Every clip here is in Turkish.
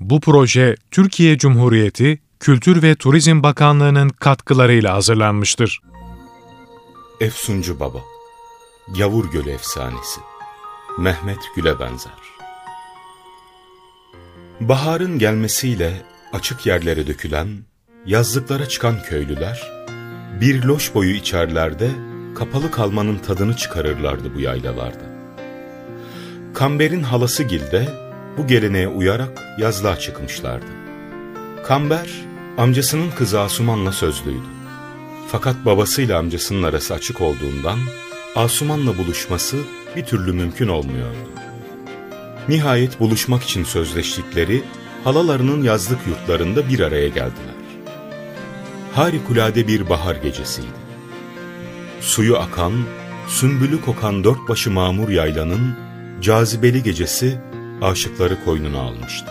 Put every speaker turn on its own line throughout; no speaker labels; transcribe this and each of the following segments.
Bu proje Türkiye Cumhuriyeti Kültür ve Turizm Bakanlığı'nın katkılarıyla hazırlanmıştır.
Efsuncu Baba Gavur Gölü Efsanesi Mehmet Gül'e benzer Baharın gelmesiyle açık yerlere dökülen, yazlıklara çıkan köylüler, bir loş boyu içerlerde kapalı kalmanın tadını çıkarırlardı bu yaylalarda. Kamber'in halası Gilde bu geleneğe uyarak yazlığa çıkmışlardı. Kamber, amcasının kızı Asuman'la sözlüydü. Fakat babasıyla amcasının arası açık olduğundan Asuman'la buluşması bir türlü mümkün olmuyordu. Nihayet buluşmak için sözleştikleri halalarının yazlık yurtlarında bir araya geldiler. Harikulade bir bahar gecesiydi. Suyu akan, sümbülü kokan dört başı mamur yaylanın cazibeli gecesi aşıkları koynuna almıştı.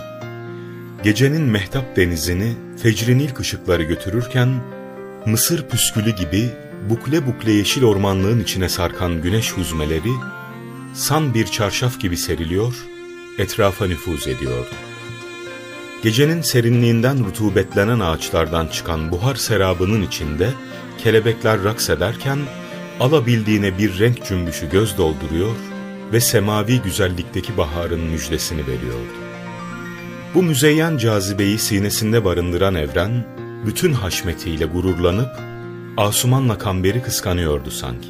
Gecenin mehtap denizini fecrin ilk ışıkları götürürken, mısır püskülü gibi bukle bukle yeşil ormanlığın içine sarkan güneş huzmeleri, san bir çarşaf gibi seriliyor, etrafa nüfuz ediyordu. Gecenin serinliğinden rutubetlenen ağaçlardan çıkan buhar serabının içinde kelebekler raks ederken, alabildiğine bir renk cümbüşü göz dolduruyor ve semavi güzellikteki baharın müjdesini veriyordu. Bu müzeyyen cazibeyi sinesinde barındıran evren, bütün haşmetiyle gururlanıp, Asuman'la Kamber'i kıskanıyordu sanki.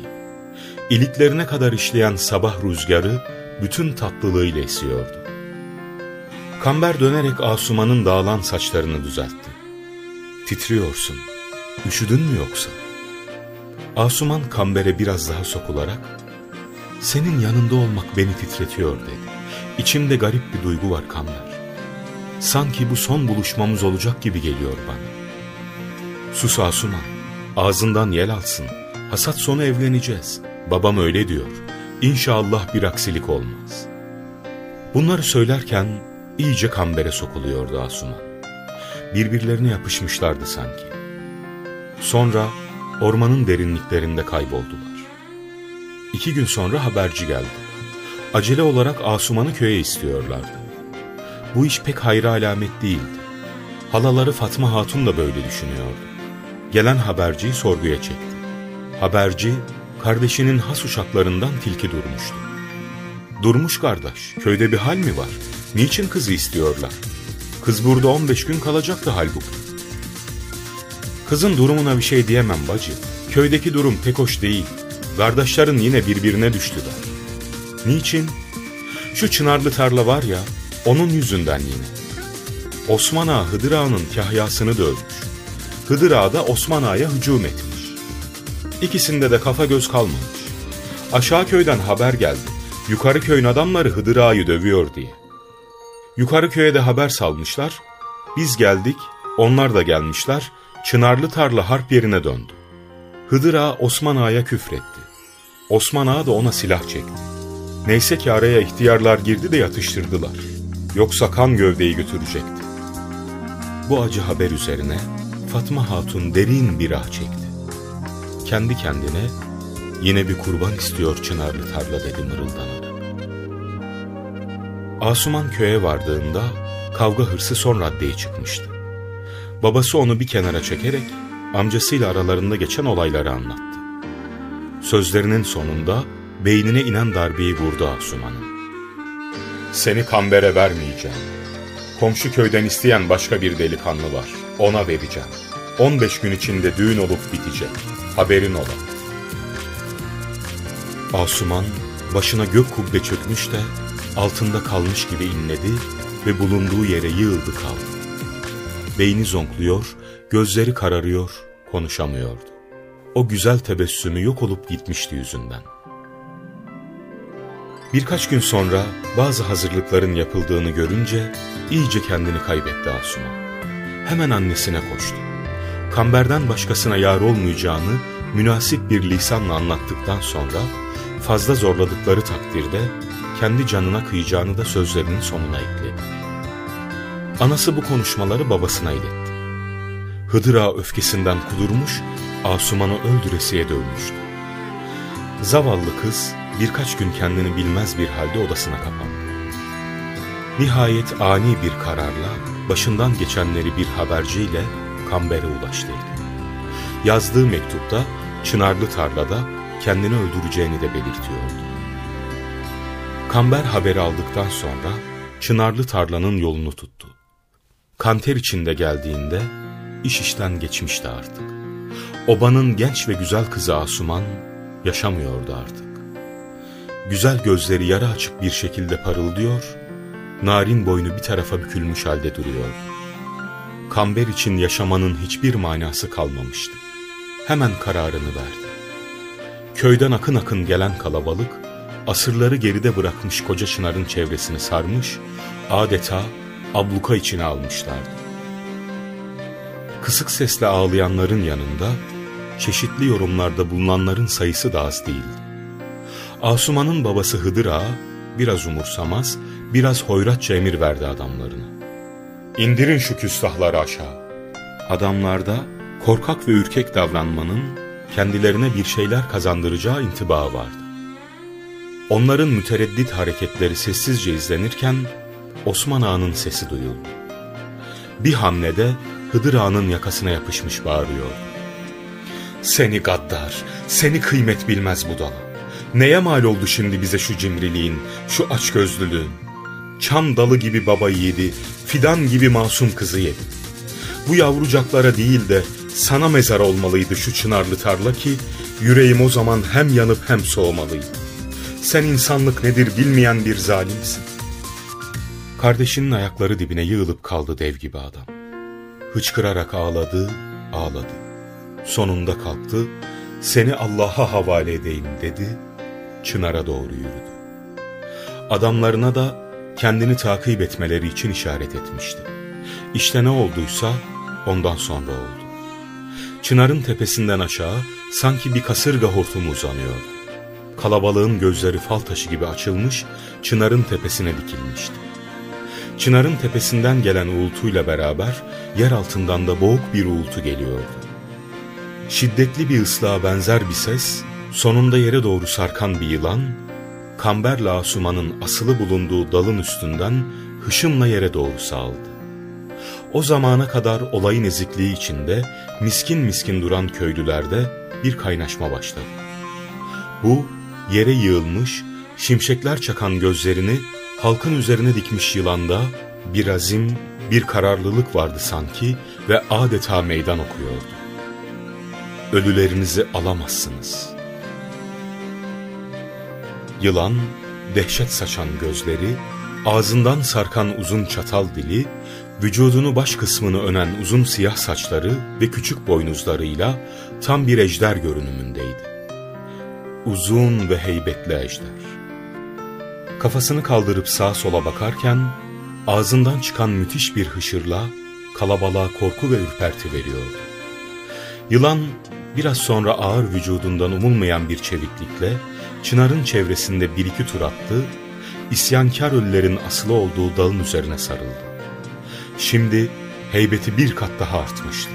İliklerine kadar işleyen sabah rüzgarı, bütün tatlılığıyla esiyordu. Kamber dönerek Asuman'ın dağılan saçlarını düzeltti. Titriyorsun, üşüdün mü yoksa? Asuman Kamber'e biraz daha sokularak, senin yanında olmak beni titretiyor dedi. İçimde garip bir duygu var Kamber. Sanki bu son buluşmamız olacak gibi geliyor bana. Sus Asuman, ağzından yel alsın. Hasat sonu evleneceğiz. Babam öyle diyor. İnşallah bir aksilik olmaz. Bunları söylerken iyice kambere sokuluyordu Asuman. Birbirlerine yapışmışlardı sanki. Sonra ormanın derinliklerinde kayboldular. İki gün sonra haberci geldi. Acele olarak Asuman'ı köye istiyorlardı. Bu iş pek hayra alamet değildi. Halaları Fatma Hatun da böyle düşünüyordu. Gelen haberciyi sorguya çekti. Haberci, kardeşinin has uşaklarından tilki durmuştu. Durmuş kardeş, köyde bir hal mi var? Niçin kızı istiyorlar? Kız burada 15 gün kalacaktı halbuki. Kızın durumuna bir şey diyemem bacı. Köydeki durum pek hoş değil. Kardeşlerin yine birbirine düştüler. Niçin? Şu çınarlı tarla var ya, onun yüzünden yine. Osman Ağa Hıdır Ağa'nın kahyasını dövmüş. Hıdır Ağa da Osman Ağa'ya hücum etmiş. İkisinde de kafa göz kalmamış. Aşağı köyden haber geldi. Yukarı köyün adamları Hıdır Ağa'yı dövüyor diye. Yukarı köye de haber salmışlar. Biz geldik, onlar da gelmişler. Çınarlı tarla harp yerine döndü. Hıdır Ağa Osman Ağa'ya küfretti. Osman Ağa da ona silah çekti. Neyse ki araya ihtiyarlar girdi de yatıştırdılar. Yoksa kan gövdeyi götürecekti. Bu acı haber üzerine Fatma Hatun derin bir ah çekti. Kendi kendine yine bir kurban istiyor Çınarlı tarla dedi mırıldanarak. Asuman köye vardığında kavga hırsı son raddeye çıkmıştı. Babası onu bir kenara çekerek amcasıyla aralarında geçen olayları anlattı. Sözlerinin sonunda beynine inen darbeyi vurdu Asuman'ın. Seni kambere vermeyeceğim. Komşu köyden isteyen başka bir delikanlı var. Ona vereceğim. 15 gün içinde düğün olup bitecek. Haberin ola. Asuman başına gök kubbe çökmüş de altında kalmış gibi inledi ve bulunduğu yere yığıldı kaldı. Beyni zonkluyor, gözleri kararıyor, konuşamıyordu. O güzel tebessümü yok olup gitmişti yüzünden. Birkaç gün sonra bazı hazırlıkların yapıldığını görünce iyice kendini kaybetti Asuman. Hemen annesine koştu. Kamberden başkasına yar olmayacağını münasip bir lisanla anlattıktan sonra fazla zorladıkları takdirde kendi canına kıyacağını da sözlerinin sonuna ekledi. Anası bu konuşmaları babasına iletti. Hıdır Ağa öfkesinden kudurmuş, Asuman'ı öldüresiye dövmüştü. Zavallı kız birkaç gün kendini bilmez bir halde odasına kapandı. Nihayet ani bir kararla başından geçenleri bir haberciyle Kamber'e ulaştırdı. Yazdığı mektupta Çınarlı tarlada kendini öldüreceğini de belirtiyordu. Kamber haberi aldıktan sonra Çınarlı tarlanın yolunu tuttu. Kanter içinde geldiğinde iş işten geçmişti artık. Obanın genç ve güzel kızı Asuman yaşamıyordu artık. Güzel gözleri yarı açık bir şekilde parıldıyor, narin boynu bir tarafa bükülmüş halde duruyor. Kamber için yaşamanın hiçbir manası kalmamıştı. Hemen kararını verdi. Köyden akın akın gelen kalabalık, asırları geride bırakmış koca çınarın çevresini sarmış, adeta abluka içine almışlardı. Kısık sesle ağlayanların yanında, çeşitli yorumlarda bulunanların sayısı da az değildi. Asuman'ın babası Hıdır Ağa, biraz umursamaz, biraz hoyratça emir verdi adamlarına. İndirin şu küstahları aşağı. Adamlarda korkak ve ürkek davranmanın kendilerine bir şeyler kazandıracağı intibağı vardı. Onların mütereddit hareketleri sessizce izlenirken Osman Ağa'nın sesi duyuldu. Bir hamlede Hıdır Ağa'nın yakasına yapışmış bağırıyor. Seni gaddar, seni kıymet bilmez budala. Neye mal oldu şimdi bize şu cimriliğin, şu açgözlülüğün? Çam dalı gibi baba yedi, fidan gibi masum kızı yedi. Bu yavrucaklara değil de sana mezar olmalıydı şu çınarlı tarla ki, yüreğim o zaman hem yanıp hem soğumalıydı. Sen insanlık nedir bilmeyen bir zalimsin. Kardeşinin ayakları dibine yığılıp kaldı dev gibi adam. Hıçkırarak ağladı, ağladı. Sonunda kalktı, seni Allah'a havale edeyim dedi, Çınar'a doğru yürüdü. Adamlarına da kendini takip etmeleri için işaret etmişti. İşte ne olduysa ondan sonra oldu. Çınarın tepesinden aşağı sanki bir kasırga hortumu uzanıyordu. Kalabalığın gözleri fal taşı gibi açılmış, çınarın tepesine dikilmişti. Çınarın tepesinden gelen uğultuyla beraber yer altından da boğuk bir uğultu geliyordu. Şiddetli bir ıslığa benzer bir ses, sonunda yere doğru sarkan bir yılan, Kamberle Asuman'ın asılı bulunduğu dalın üstünden hışımla yere doğru sağıldı. O zamana kadar olayın ezikliği içinde miskin miskin duran köylülerde bir kaynaşma başladı. Bu yere yığılmış, şimşekler çakan gözlerini halkın üzerine dikmiş yılanda bir azim, bir kararlılık vardı sanki ve adeta meydan okuyordu. Ölülerinizi alamazsınız. Yılan, dehşet saçan gözleri, ağzından sarkan uzun çatal dili, vücudunu baş kısmını önen uzun siyah saçları ve küçük boynuzlarıyla tam bir ejder görünümündeydi. Uzun ve heybetli ejder. Kafasını kaldırıp sağa sola bakarken, ağzından çıkan müthiş bir hışırla kalabalığa korku ve ürperti veriyordu. Yılan biraz sonra ağır vücudundan umulmayan bir çeviklikle Çınar'ın çevresinde bir iki tur attı, isyankar ölülerin asılı olduğu dağın üzerine sarıldı. Şimdi heybeti bir kat daha artmıştı.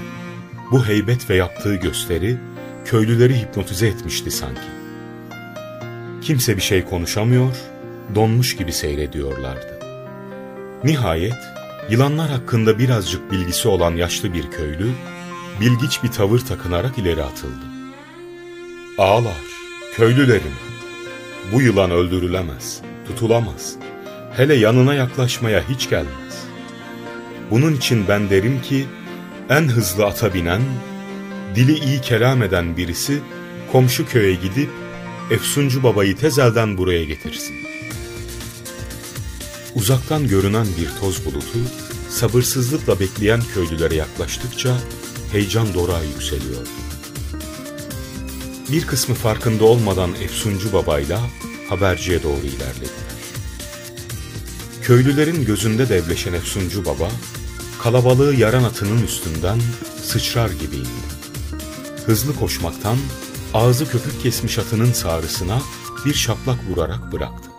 Bu heybet ve yaptığı gösteri köylüleri hipnotize etmişti sanki. Kimse bir şey konuşamıyor, donmuş gibi seyrediyorlardı. Nihayet yılanlar hakkında birazcık bilgisi olan yaşlı bir köylü, bilgiç bir tavır takınarak ileri atıldı. Ağlar, köylülerim, bu yılan öldürülemez, tutulamaz. Hele yanına yaklaşmaya hiç gelmez. Bunun için ben derim ki, en hızlı ata binen, dili iyi kelam eden birisi, komşu köye gidip, Efsuncu babayı tezelden buraya getirsin. Uzaktan görünen bir toz bulutu, sabırsızlıkla bekleyen köylülere yaklaştıkça, heyecan dorağı yükseliyordu. Bir kısmı farkında olmadan Efsuncu babayla haberciye doğru ilerlediler. Köylülerin gözünde devleşen Efsuncu baba, kalabalığı yaran atının üstünden sıçrar gibi indi. Hızlı koşmaktan ağzı köpük kesmiş atının sağrısına bir şaplak vurarak bıraktı.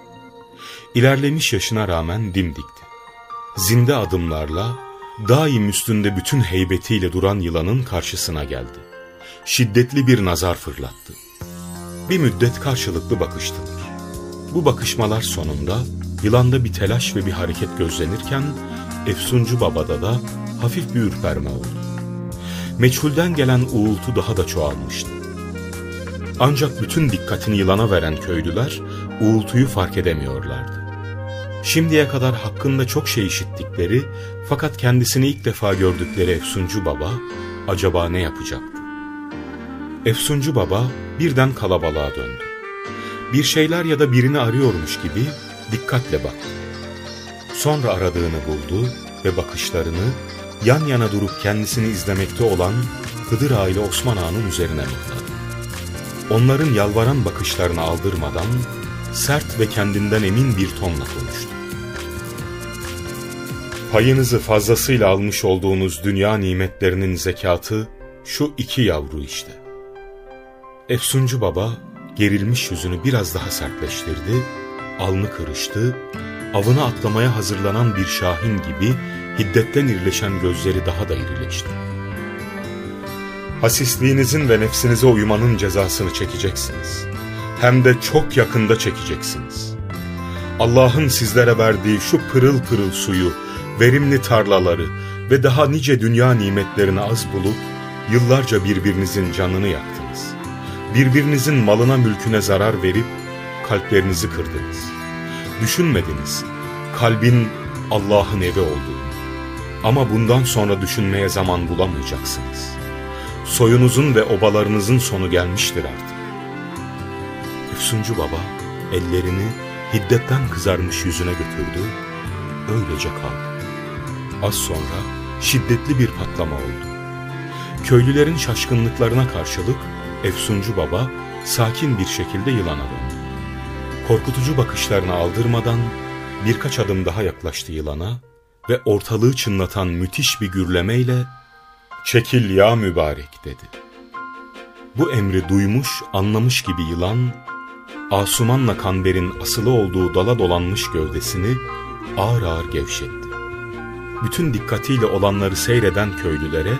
İlerlemiş yaşına rağmen dimdikti. Zinde adımlarla daim üstünde bütün heybetiyle duran yılanın karşısına geldi. Şiddetli bir nazar fırlattı. Bir müddet karşılıklı bakıştılar. Bu bakışmalar sonunda yılanda bir telaş ve bir hareket gözlenirken Efsuncu Baba'da da hafif bir ürperme oldu. Meçhulden gelen uğultu daha da çoğalmıştı. Ancak bütün dikkatini yılana veren köylüler uğultuyu fark edemiyorlardı. Şimdiye kadar hakkında çok şey işittikleri fakat kendisini ilk defa gördükleri Efsuncu Baba acaba ne yapacaktı? Efsuncu Baba birden kalabalığa döndü. Bir şeyler ya da birini arıyormuş gibi dikkatle baktı. Sonra aradığını buldu ve bakışlarını yan yana durup kendisini izlemekte olan Hıdır Ağa ile Osman Ağa'nın üzerine mıhladı. Onların yalvaran bakışlarını aldırmadan sert ve kendinden emin bir tonla konuştu. Payınızı fazlasıyla almış olduğunuz dünya nimetlerinin zekatı şu iki yavru işte. Efsuncu baba gerilmiş yüzünü biraz daha sertleştirdi, alnı kırıştı, avına atlamaya hazırlanan bir şahin gibi hiddetten irileşen gözleri daha da irileşti. Hasisliğinizin ve nefsinize uymanın cezasını çekeceksiniz. Hem de çok yakında çekeceksiniz. Allah'ın sizlere verdiği şu pırıl pırıl suyu, verimli tarlaları ve daha nice dünya nimetlerini az bulup, yıllarca birbirinizin canını yaktınız. Birbirinizin malına mülküne zarar verip, kalplerinizi kırdınız. Düşünmediniz, kalbin Allah'ın evi olduğunu. Ama bundan sonra düşünmeye zaman bulamayacaksınız. Soyunuzun ve obalarınızın sonu gelmiştir artık. Efsuncu baba ellerini hiddetten kızarmış yüzüne götürdü, öylece kaldı. Az sonra şiddetli bir patlama oldu. Köylülerin şaşkınlıklarına karşılık Efsuncu baba sakin bir şekilde yılana döndü. Korkutucu bakışlarını aldırmadan birkaç adım daha yaklaştı yılana ve ortalığı çınlatan müthiş bir gürlemeyle ''Çekil ya mübarek'' dedi. Bu emri duymuş, anlamış gibi yılan, Asuman'la Kanber'in asılı olduğu dala dolanmış gövdesini ağır ağır gevşetti. Bütün dikkatiyle olanları seyreden köylülere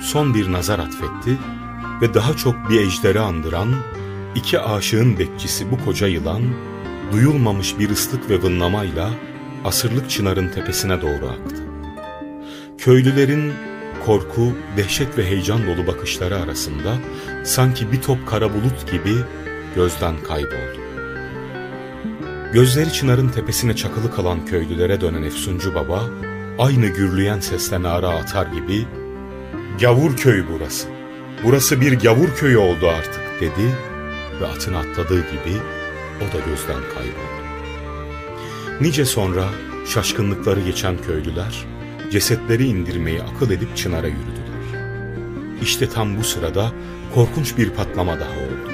son bir nazar atfetti ve daha çok bir ejderi andıran iki aşığın bekçisi bu koca yılan, duyulmamış bir ıslık ve vınlamayla asırlık çınarın tepesine doğru aktı. Köylülerin korku, dehşet ve heyecan dolu bakışları arasında sanki bir top kara bulut gibi gözden kayboldu. Gözleri çınarın tepesine çakılı kalan köylülere dönen Efsuncu Baba, aynı gürleyen sesle nara atar gibi, ''Gavur köyü burası, burası bir gavur köyü oldu artık.'' dedi ve atını atladığı gibi o da gözden kayboldu. Nice sonra şaşkınlıkları geçen köylüler, cesetleri indirmeyi akıl edip Çınar'a yürüdüler. İşte tam bu sırada korkunç bir patlama daha oldu.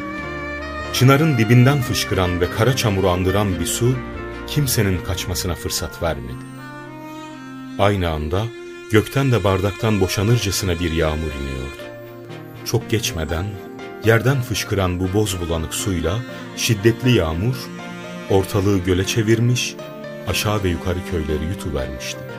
Çınarın dibinden fışkıran ve kara çamuru andıran bir su, kimsenin kaçmasına fırsat vermedi. Aynı anda gökten de bardaktan boşanırcasına bir yağmur iniyordu. Çok geçmeden yerden fışkıran bu boz bulanık suyla şiddetli yağmur ortalığı göle çevirmiş, aşağı ve yukarı köyleri yutuvermişti.